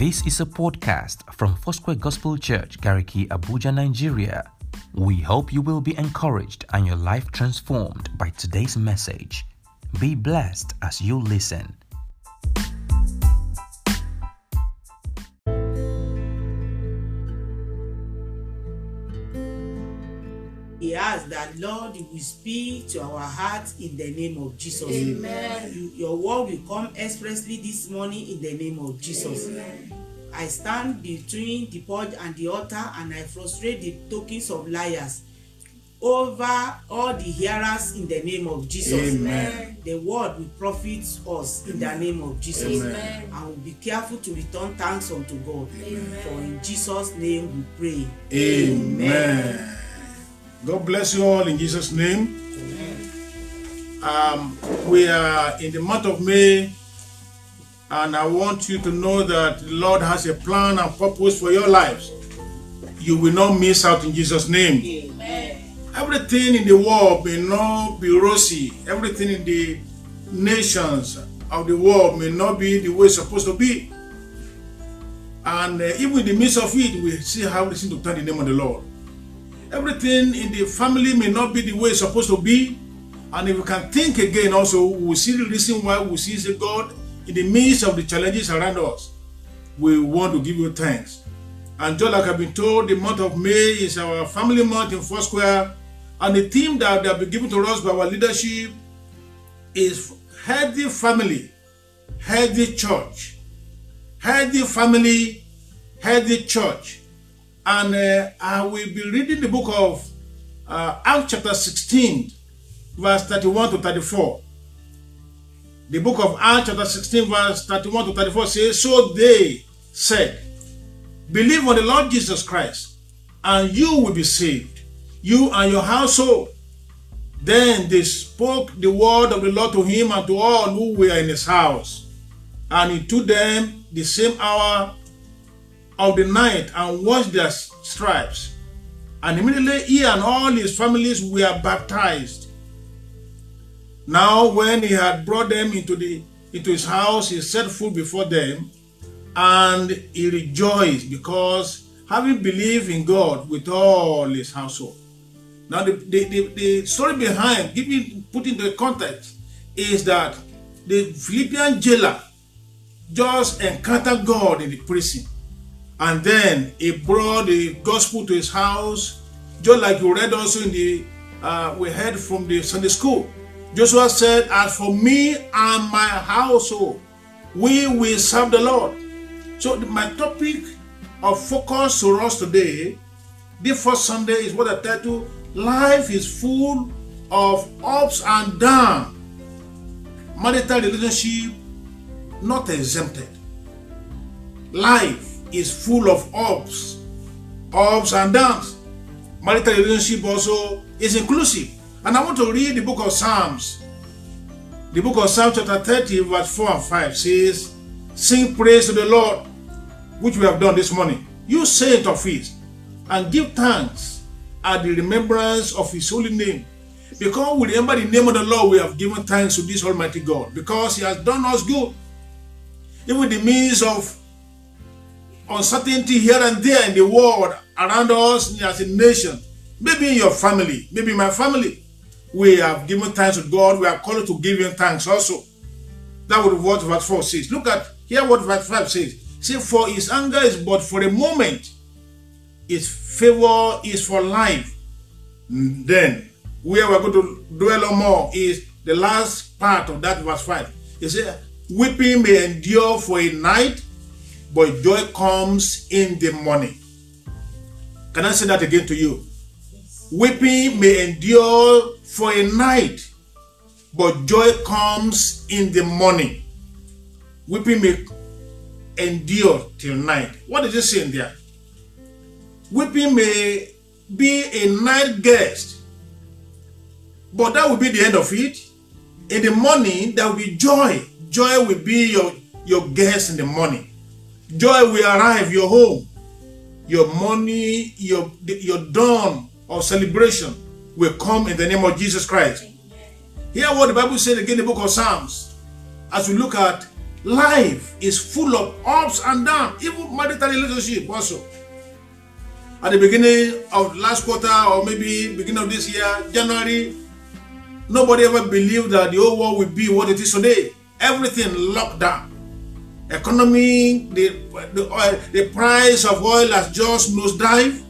This is a podcast from Foursquare Gospel Church, Gariki, Abuja, Nigeria. We hope you will be encouraged and your life transformed by today's message. Be blessed as you listen. Will speak to our hearts in the name of Jesus. Amen. You- your word will come expressly this morning in the name of Jesus. Amen. I stand between the purge and the altar and I frustrate the tokens of liars over all the hearers in the name of Jesus. Amen. The word will profit us in the name of Jesus. Amen. And we'll be careful to return thanks unto God. Amen. For in Jesus' name we pray. Amen. God bless you all in Jesus' name. Um, we are in the month of May, and I want you to know that the Lord has a plan and purpose for your lives. You will not miss out in Jesus' name. Amen. Everything in the world may not be rosy. Everything in the nations of the world may not be the way it's supposed to be. And uh, even in the midst of it, we see how we seem to turn the name of the Lord. Everything in the family may not be the way it's supposed to be. And if we can think again, also, we see the reason why we see say, God in the midst of the challenges around us. We want to give you thanks. And just like I've been told, the month of May is our family month in Foursquare. And the theme that they have been given to us by our leadership is healthy family, healthy church. Healthy family, healthy church. And uh, I will be reading the book of uh, Acts chapter 16, verse 31 to 34. The book of Acts chapter 16, verse 31 to 34 says, So they said, Believe on the Lord Jesus Christ, and you will be saved, you and your household. Then they spoke the word of the Lord to him and to all who were in his house. And he took them the same hour of the night and washed their stripes. And immediately he and all his families were baptized. Now, when he had brought them into the into his house, he set food before them, and he rejoiced because having believed in God with all his household. Now, the, the, the, the story behind, giving put into the context, is that the Philippian jailer just encountered God in the prison. And then he brought the gospel to his house, just like you read also in the, uh, we heard from the Sunday school. Joshua said, As for me and my household, we will serve the Lord. So, my topic of focus to us today, this first Sunday, is what I title Life is Full of Ups and Downs. Marital relationship not exempted. Life is full of ups, ups and downs. Marital relationship also is inclusive. And I want to read the book of Psalms. The book of Psalms, chapter 30, verse 4 and 5 says, Sing praise to the Lord, which we have done this morning. You saint of his, and give thanks at the remembrance of his holy name. Because we remember the name of the Lord, we have given thanks to this Almighty God, because he has done us good. Even the means of uncertainty here and there in the world around us as a nation, maybe in your family, maybe my family, we have given thanks to God. We are called to give Him thanks also. That would be what verse 4 says. Look at here what verse 5 says. See, for his anger is but for a moment, his favor is for life. Then, where we're going to dwell on more is the last part of that verse 5. It says, Weeping may endure for a night, but joy comes in the morning. Can I say that again to you? Weeping may endure for a night, but joy comes in the morning. Weeping may endure till night. What is it saying there? Weeping may be a night guest, but that will be the end of it. In the morning, there will be joy. Joy will be your, your guest in the morning. Joy will arrive your home. Your money, your, your dawn of celebration will come in the name of Jesus Christ. Hear what the Bible said again in the book of Psalms. As we look at life is full of ups and downs, even marital relationship also. At the beginning of last quarter or maybe beginning of this year, January, nobody ever believed that the whole world would be what it is today. Everything locked down. Economy, the, the, oil, the price of oil has just nosedive.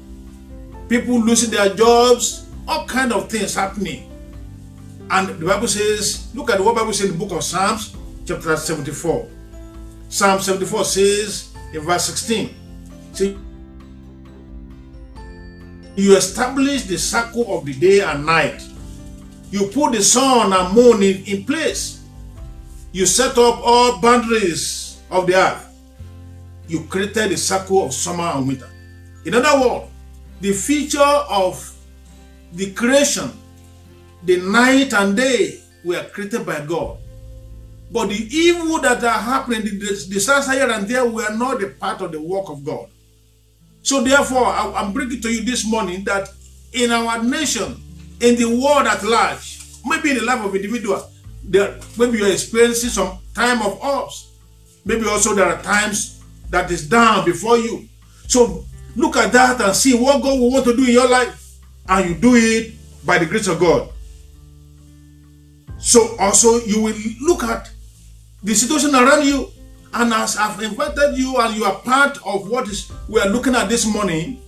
People losing their jobs, all kind of things happening. And the Bible says, look at what Bible says in the book of Psalms, chapter 74. Psalm 74 says in verse 16, see, you establish the circle of the day and night. You put the sun and moon in, in place. You set up all boundaries of the earth. You created the circle of summer and winter. In other words, the feature of the creation, the night and day were created by God. But the evil that are happening, the disaster here and there, were not a part of the work of God. So therefore, I'm bringing to you this morning that in our nation, in the world at large, maybe in the life of individual, there, maybe you're experiencing some time of ups. Maybe also there are times that is down before you. So look at that and see what God will want to do in your life. And you do it by the grace of God. So also you will look at the situation around you. And as I've invited you and you are part of what is we are looking at this morning,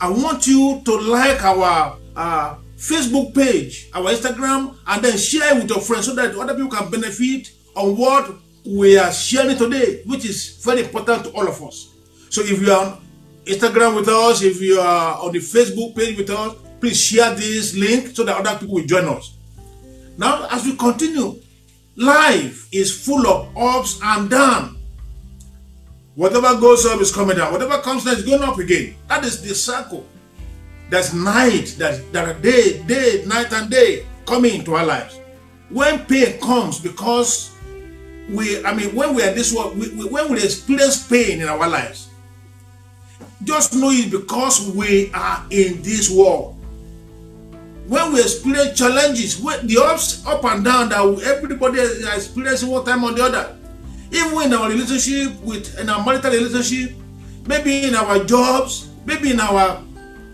I want you to like our uh, Facebook page, our Instagram, and then share it with your friends so that other people can benefit on what we are sharing today, which is very important to all of us. So if you are on Instagram with us, if you are on the Facebook page with us, please share this link so that other people will join us. Now, as we continue, life is full of ups and downs. Whatever goes up is coming down. Whatever comes down is going up again. That is the circle. There's night, there's, there day, day, night and day coming into our lives. When pain comes, because we, I mean, when we are this world, we, we, when we experience pain in our lives, just know it because we are in this world. When we experience challenges, when the ups, up and down that everybody is experiencing one time or the other, even in our relationship with in our marital relationship, maybe in our jobs, maybe in our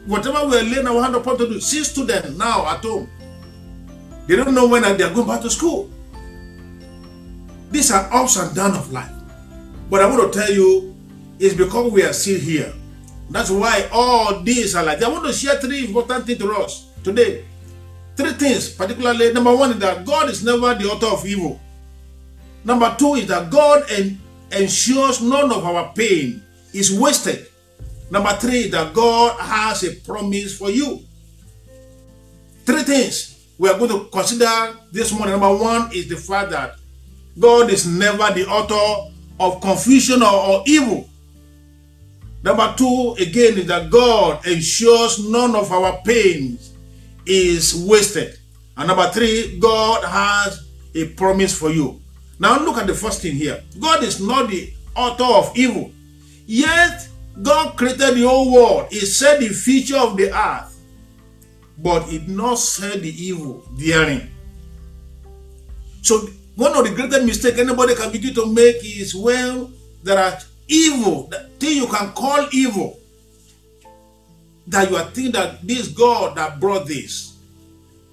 whatever we are laying our hand upon to do. See students now at home. They don't know when they are going back to school. These are ups and downs of life. But I want to tell you, it's because we are still here. That's why all these are like. I want to share three important things to us today. Three things, particularly. Number one is that God is never the author of evil. Number two is that God en ensures none of our pain is wasted. Number three, that God has a promise for you. Three things we are going to consider this morning. Number one is the fact that God is never the author of confusion or, or evil. Number two, again, is that God ensures none of our pains is wasted. And number three, God has a promise for you. Now look at the first thing here. God is not the author of evil. Yet God created the whole world. He said the future of the earth. But did not say the evil therein. So one of the greatest mistakes anybody can begin to make is when there are evil, that thing you can call evil, that you are thinking that this God that brought this.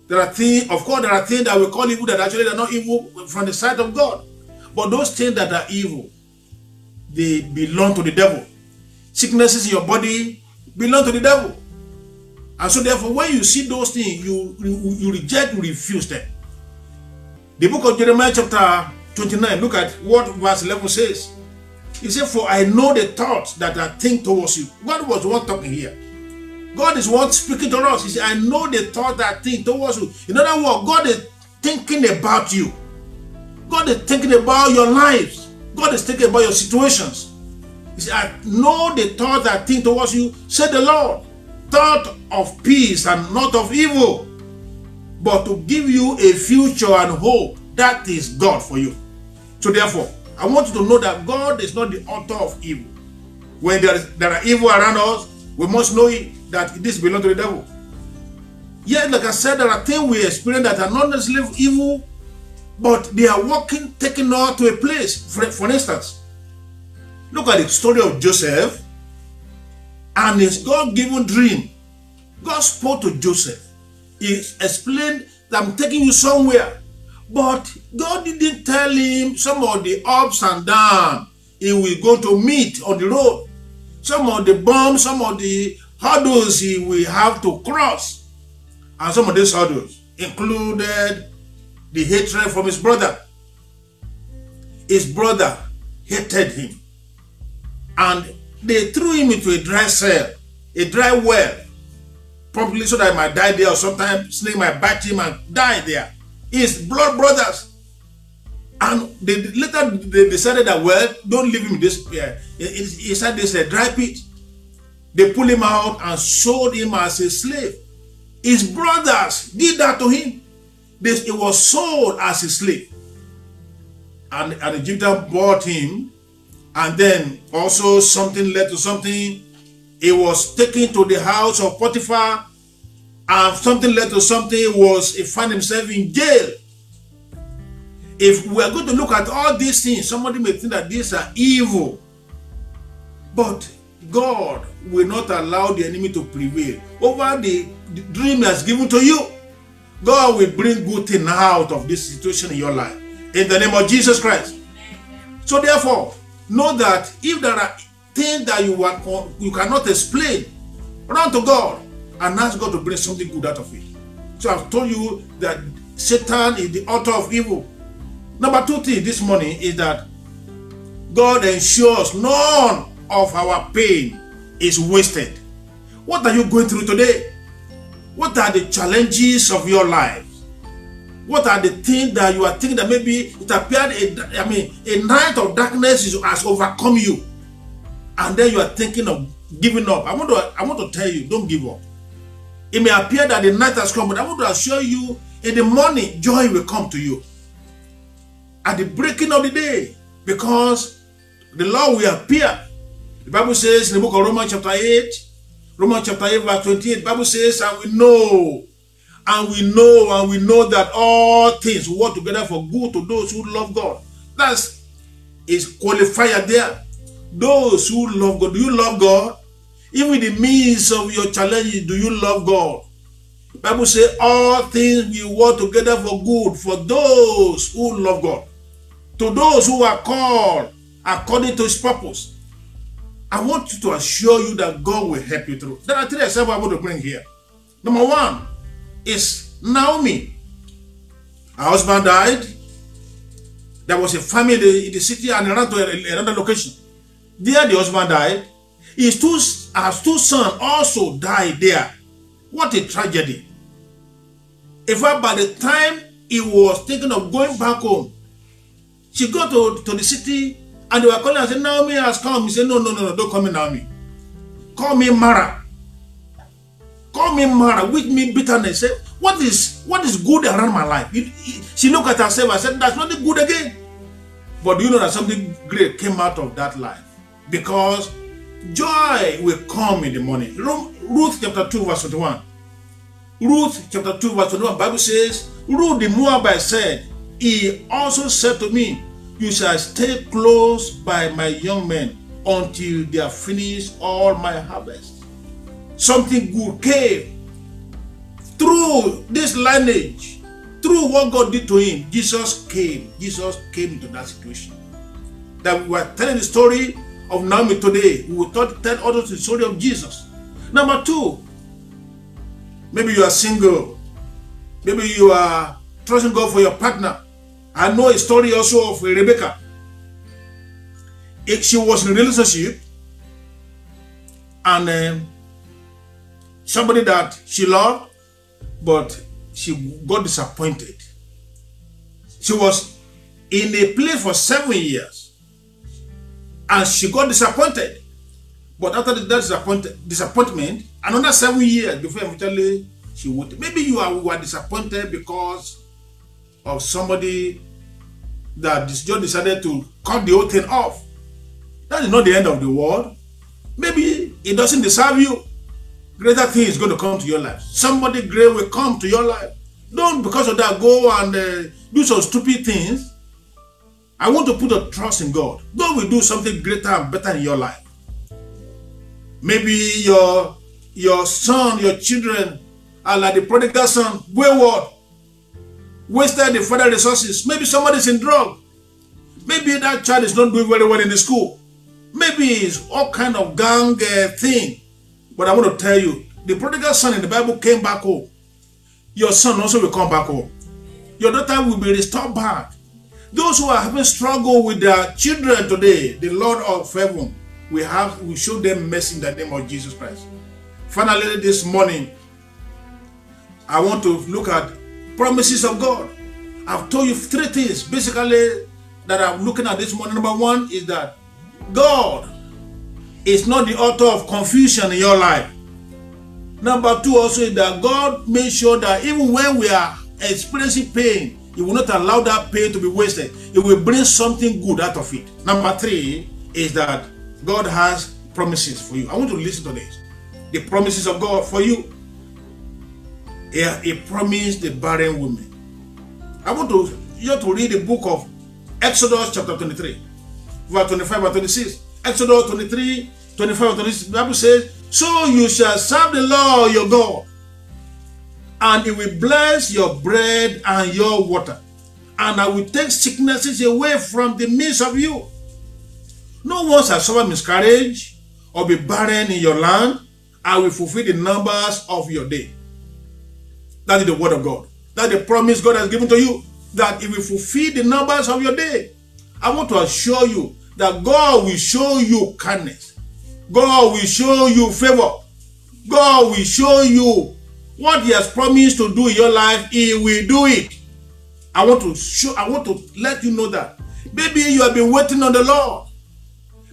There are things, of course, there are things that we call evil that actually are not evil from the sight of God. But those things that are evil, they belong to the devil. Sicknesses in your body belong to the devil. And so therefore, when you see those things, you, you, you reject, you refuse them. The book of Jeremiah chapter 29, look at what verse 11 says. He said, For I know the thoughts that I think towards you. God was one talking here. God is one speaking to us. He said, I know the thought that I think towards you. In other words, God is thinking about you. God is thinking about your lives. God is thinking about your situations. He said, I know the thought that I think towards you, said the Lord. Thought of peace and not of evil, but to give you a future and hope. That is God for you. So therefore, I want you to know that God is not the author of evil. When there, is, there are evil around us, we must know it that this belongs to the devil. Yet, like I said, there are things we experience that are not necessarily evil, but they are walking, taking her to a place. For, for instance, look at the story of Joseph and his God given dream. God spoke to Joseph. He explained that I'm taking you somewhere. But God didn't tell him some of the ups and downs he will go to meet on the road. Some of the bumps, some of the hurdles he will have to cross. And some of these hurdles included the hatred from his brother. His brother hated him. And they threw him into a dry cell, a dry well, probably so that he might die there or sometimes snake might bite him and die there. His blood brothers. And they later they decided that well, don't leave him this uh, inside this uh, dry pit. They pulled him out and sold him as a slave. His brothers did that to him. This, he was sold as a slave. And an Egyptian bought him, and then also something led to something. He was taken to the house of Potiphar, and something led to something. He was he found himself in jail. If we are going to look at all these things, somebody may think that these are evil. But God will not allow the enemy to prevail over the, the dream he has given to you. God will bring good thing out of this situation in your life. In the name of Jesus Christ. So therefore, know that if there are things that you are you cannot explain, run to God and ask God to bring something good out of it. So I've told you that Satan is the author of evil. Number two thing this morning is that God ensures none of our pain is wasted. What are you going through today? What are the challenges of your life? What are the things that you are thinking that maybe it appeared, a, I mean, a night of darkness has overcome you, and then you are thinking of giving up? I want to, I want to tell you, don't give up. It may appear that the night has come, but I want to assure you, in the morning, joy will come to you. At the breaking of the day, because the Lord will appear the Bible says in the book of Romans chapter 8, Romans chapter 8 verse 28, the Bible says, and we know, and we know, and we know that all things work together for good to those who love God. That's is qualifier there. Those who love God. Do you love God? Even the midst of your challenges, do you love God? Bible says all things will work together for good for those who love God. To those who are called according to his purpose. I want to assure you that God will help you through. There are three examples I want to bring here. Number one is Naomi. Her husband died. There was a family in the city and ran to another location. There, the husband died. His two, her two sons also died there. What a tragedy. In fact, by the time he was thinking of going back home, she got to, to the city and they were calling and said, Naomi has come. He said, No, no, no, no, don't call me Naomi. Call me Mara. Call me Mara. With me bitterness. Say, what is what is good around my life? she looked at herself and said, That's nothing good again. But do you know that something great came out of that life? Because joy will come in the morning. Ruth chapter 2, verse 21. Ruth chapter 2, verse 21, Bible says, Ruth the Moabite said, He also said to me, you shall stay close by my young men until they have finished all my harvest. Something good came through this lineage, through what God did to him. Jesus came. Jesus came into that situation. That we are telling the story of Naomi today. We will tell others the story of Jesus. Number two, maybe you are single. Maybe you are trusting God for your partner. I know a story also of Rebecca. If she was in a relationship and um, somebody that she loved, but she got disappointed. She was in a place for seven years and she got disappointed. But after that disappointed, disappointment, another seven years before eventually she would. Maybe you are, were disappointed because of somebody that just decided to cut the whole thing off. That is not the end of the world. Maybe it doesn't deserve you. Greater thing is going to come to your life. Somebody great will come to your life. Don't because of that go and uh, do some stupid things. I want to put a trust in God. God will do something greater and better in your life. Maybe your your son, your children are like the prodigal son, wayward, wasted the father resources. Maybe somebody's in drug. Maybe that child is not doing very well in the school. Maybe it's all kind of gang uh, thing. But I want to tell you, the prodigal son in the Bible came back home. Your son also will come back home. Your daughter will be restored back. Those who are having struggle with their children today, the Lord of heaven we have we show them mercy in the name of Jesus Christ. Finally, this morning, I want to look at promises of God. I've told you three things basically that I'm looking at this morning. Number one is that God is not the author of confusion in your life. Number two also is that God made sure that even when we are experiencing pain, He will not allow that pain to be wasted. He will bring something good out of it. Number three is that God has promises for you. I want to listen to this. The promises of God for you. He, he promised the barren woman. I want to you to read the book of Exodus chapter 23, verse 25 and 26. Exodus 23, 25 and 26. The Bible says, So you shall serve the Lord your God, and he will bless your bread and your water, and I will take sicknesses away from the midst of you. No one shall suffer miscarriage or be barren in your land. I will fulfill the numbers of your day. That is the word of God. That the promise God has given to you. That He will fulfill the numbers of your day. I want to assure you that God will show you kindness. God will show you favor. God will show you what He has promised to do in your life. He will do it. I want to show. I want to let you know that maybe you have been waiting on the Lord.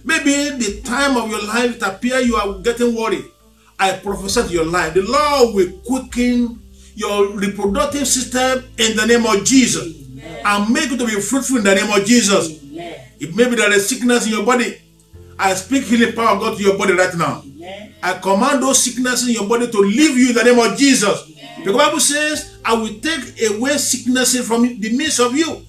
Maybe the time of your life it appears you are getting worried. I prophesy to your life. The Lord will quicken your reproductive system in the name of Jesus Amen. and make it to be fruitful in the name of Jesus. Amen. If maybe there is sickness in your body, I speak healing power of God to your body right now. Amen. I command those sicknesses in your body to leave you in the name of Jesus. The Bible says, I will take away sicknesses from the midst of you.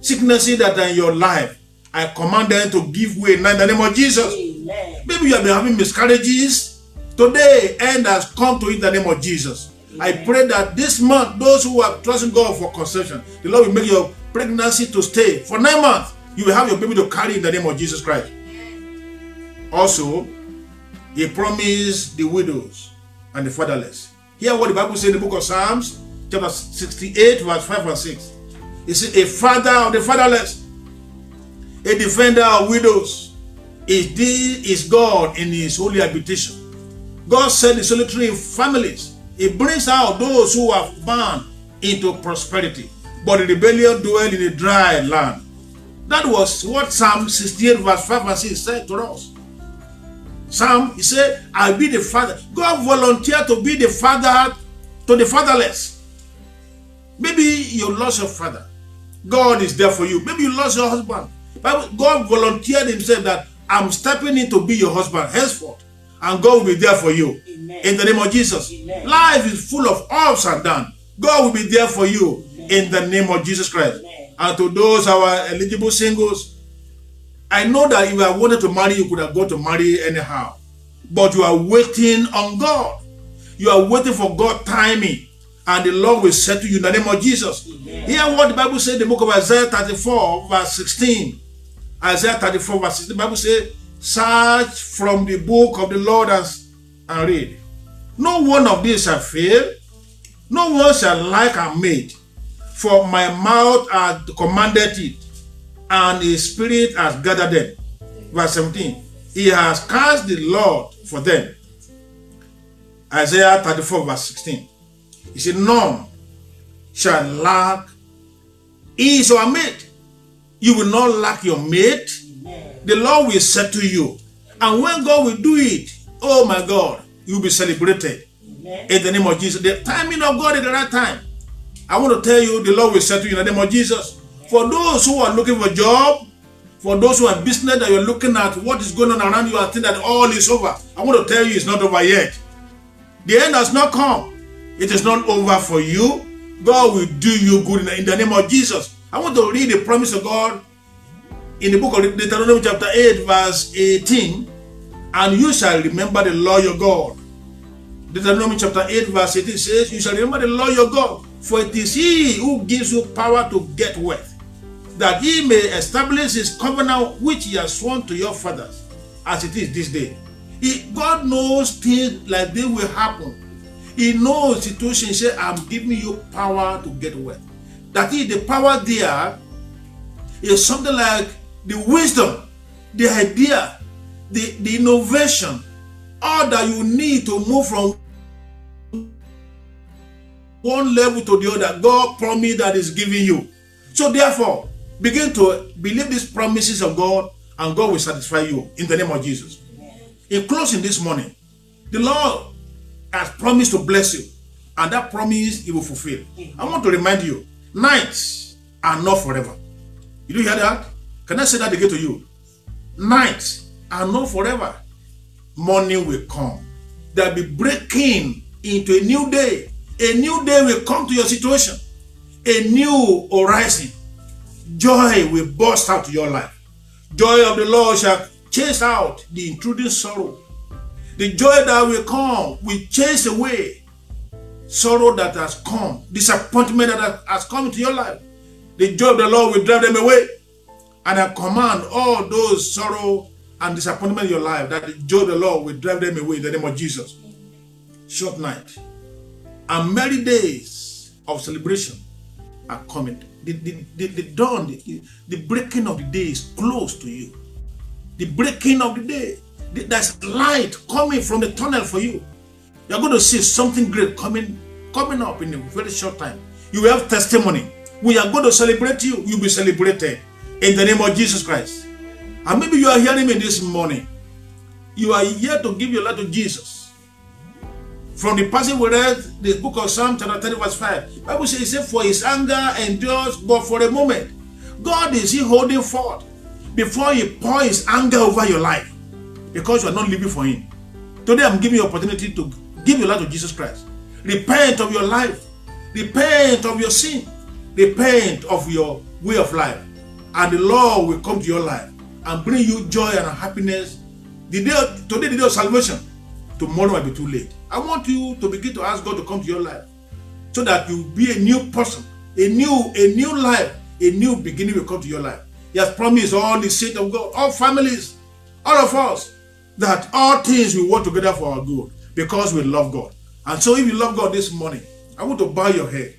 Sicknesses that are in your life. I command them to give way in the name of Jesus. Amen. Maybe you have been having miscarriages. Today, end has come to in the name of Jesus. Amen. I pray that this month, those who are trusting God for conception, the Lord will make your pregnancy to stay for nine months. You will have your baby to carry in the name of Jesus Christ. Also, He promised the widows and the fatherless. Hear what the Bible says in the book of Psalms, chapter 68, verse 5 and 6. It says, A father of the fatherless a defender of widows. Is this is God in his holy habitation. God sent the solitary families. He brings out those who are bound into prosperity. But the rebellion dwell in a dry land. That was what Psalm 68 verse 5 and 6 said to us. Psalm, he said, I'll be the father. God volunteered to be the father to the fatherless. Maybe you lost your father. God is there for you. Maybe you lost your husband. But God volunteered himself that I'm stepping in to be your husband henceforth. And God will be there for you. Amen. In the name of Jesus. Amen. Life is full of ups and downs. God will be there for you Amen. in the name of Jesus Christ. And to those our eligible singles, I know that if I wanted to marry, you could have gone to marry anyhow. But you are waiting on God. You are waiting for God timing. And the Lord will say to you in the name of Jesus. Hear what the Bible said in the book of Isaiah 34, verse 16. Isaiah 34 verse 16. the Bible says, Search from the book of the Lord and, and read. No one of these shall fail, no one shall like a maid. For my mouth has commanded it, and his spirit has gathered them. Verse 17. He has cast the Lord for them. Isaiah 34, verse 16. He said, None shall lack. He is our mate. You will not lack your mate. The Lord will settle you. And when God will do it, oh my God, you will be celebrated. Amen. In the name of Jesus. The timing of God is the right time. I want to tell you, the Lord will settle you in the name of Jesus. For those who are looking for a job, for those who are business that you're looking at what is going on around you and think that all is over, I want to tell you it's not over yet. The end has not come. It is not over for you. God will do you good in the, name of Jesus. I want to read the promise of God in the book of Deuteronomy chapter 8 verse 18 and you shall remember the law your God. Deuteronomy chapter 8 verse 18 says you shall remember the law your God for it is he who gives you power to get wealth that he may establish his covenant which he has sworn to your fathers as it is this day. He, God knows things like they will happen. He knows situations say I'm giving you power to get wealth. That is the power there is something like the wisdom, the idea, the, the innovation, all that you need to move from one level to the other. God promised that is giving you. So therefore, begin to believe these promises of God and God will satisfy you in the name of Jesus. In closing this morning, the Lord has promised to bless you and that promise he will fulfill. I want to remind you, nights are not forever. You do hear that? Can I say that again to you? Nights are not forever. Morning will come. There'll be breaking into a new day. A new day will come to your situation. A new horizon. Joy will burst out your life. Joy of the Lord shall chase out the intruding sorrow. The joy that will come will chase away sorrow that has come, disappointment that has come into your life. The joy of the Lord will drive them away. And I command all those sorrow and disappointment in your life that the joy of the Lord will drive them away in the name of Jesus. Short night and merry days of celebration are coming. The, the, the, the dawn, the, the breaking of the day is close to you. The breaking of the day. There's light coming from the tunnel for you. You're going to see something great coming, coming up in a very short time. You will have testimony. We are going to celebrate you. You'll be celebrated in the name of Jesus Christ. And maybe you are hearing me this morning. You are here to give your life to Jesus. From the passage we read, the book of Psalm chapter 30 verse 5. Bible says, say, for his anger endures but for a moment. God is he holding forth before he pour his anger over your life because you are not living for him. Today I'm giving you opportunity to give your life to Jesus Christ. Repent of your life. Repent of your sin. Repent of your way of life. And the Lord will come to your life and bring you joy and happiness. The day, today, the day of salvation. Tomorrow might be too late. I want you to begin to ask God to come to your life so that you be a new person, a new, a new life, a new beginning will come to your life. He has promised all the saints of God, all families, all of us, that all things will work together for our good because we love God. And so if you love God this morning, I want to bow your head.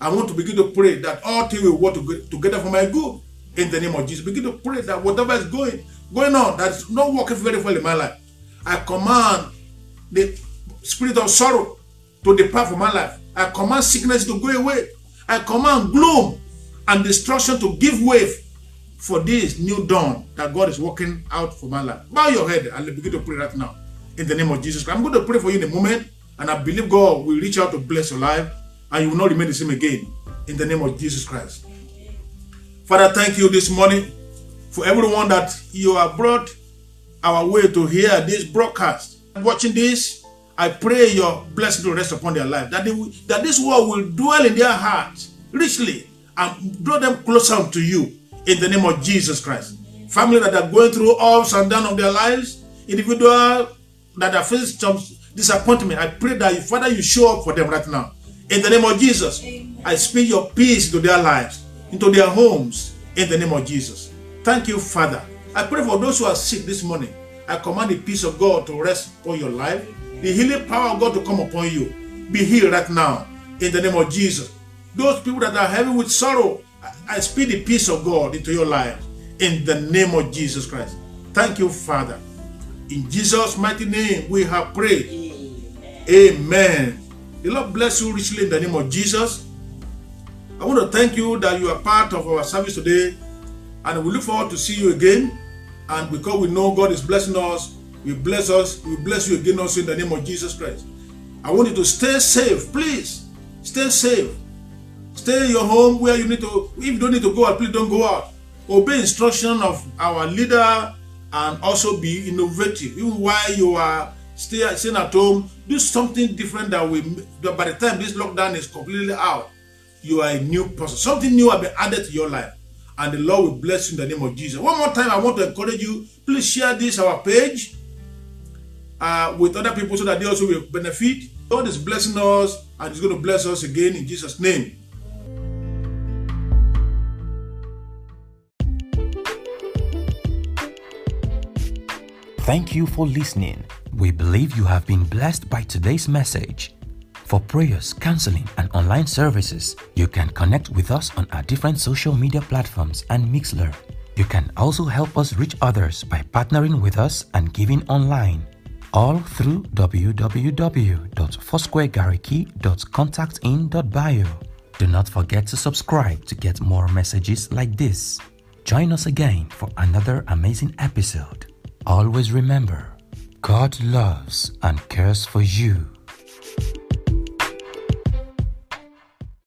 I want to begin to pray that all things will work together for my good in the name of Jesus. Begin to pray that whatever is going going on that is not working very well in my life, I command the spirit of sorrow to depart from my life. I command sickness to go away. I command gloom and destruction to give way for this new dawn that God is working out for my life. Bow your head and begin to pray right now in the name of Jesus Christ. I'm going to pray for you in a moment, and I believe God will reach out to bless your life, and you will not remain the same again in the name of Jesus Christ. Father, thank you this morning for everyone that you have brought our way to hear this broadcast. Watching this, I pray your blessing to rest upon their life, that, they will, that this word will dwell in their hearts richly and draw them closer to you in the name of Jesus Christ. Family that are going through ups and downs of their lives, individual that are facing some disappointment, I pray that, Father, you show up for them right now. In the name of Jesus. I speak your peace to their lives, into their homes, in the name of Jesus. Thank you, Father. I pray for those who are sick this morning. I command the peace of God to rest upon your life, the healing power of God to come upon you. Be healed right now, in the name of Jesus. Those people that are heavy with sorrow, I speak the peace of God into your life, in the name of Jesus Christ. Thank you, Father. In Jesus' mighty name, we have prayed. Amen. Amen. The Lord bless you richly in the name of Jesus. I want to thank you that you are part of our service today, and we look forward to see you again. And because we know God is blessing us, we bless us, we bless you again also in the name of Jesus Christ. I want you to stay safe, please. Stay safe. Stay in your home where you need to. If you don't need to go out, please don't go out. Obey instruction of our leader and also be innovative. Even while you are stay, staying at home, do something different that we by the time this lockdown is completely out. you are a new person. Something new has been added to your life. And the Lord will bless you in the name of Jesus. One more time, I want to encourage you. Please share this, our page, uh, with other people so that they also will benefit. God is blessing us and He's going to bless us again in Jesus' name. Thank you for listening. We believe you have been blessed by today's message. For prayers, counseling, and online services, you can connect with us on our different social media platforms and Mixlr. You can also help us reach others by partnering with us and giving online, all through www.foursquaregariki.contactin.bio. Do not forget to subscribe to get more messages like this. Join us again for another amazing episode. Always remember, God loves and cares for you.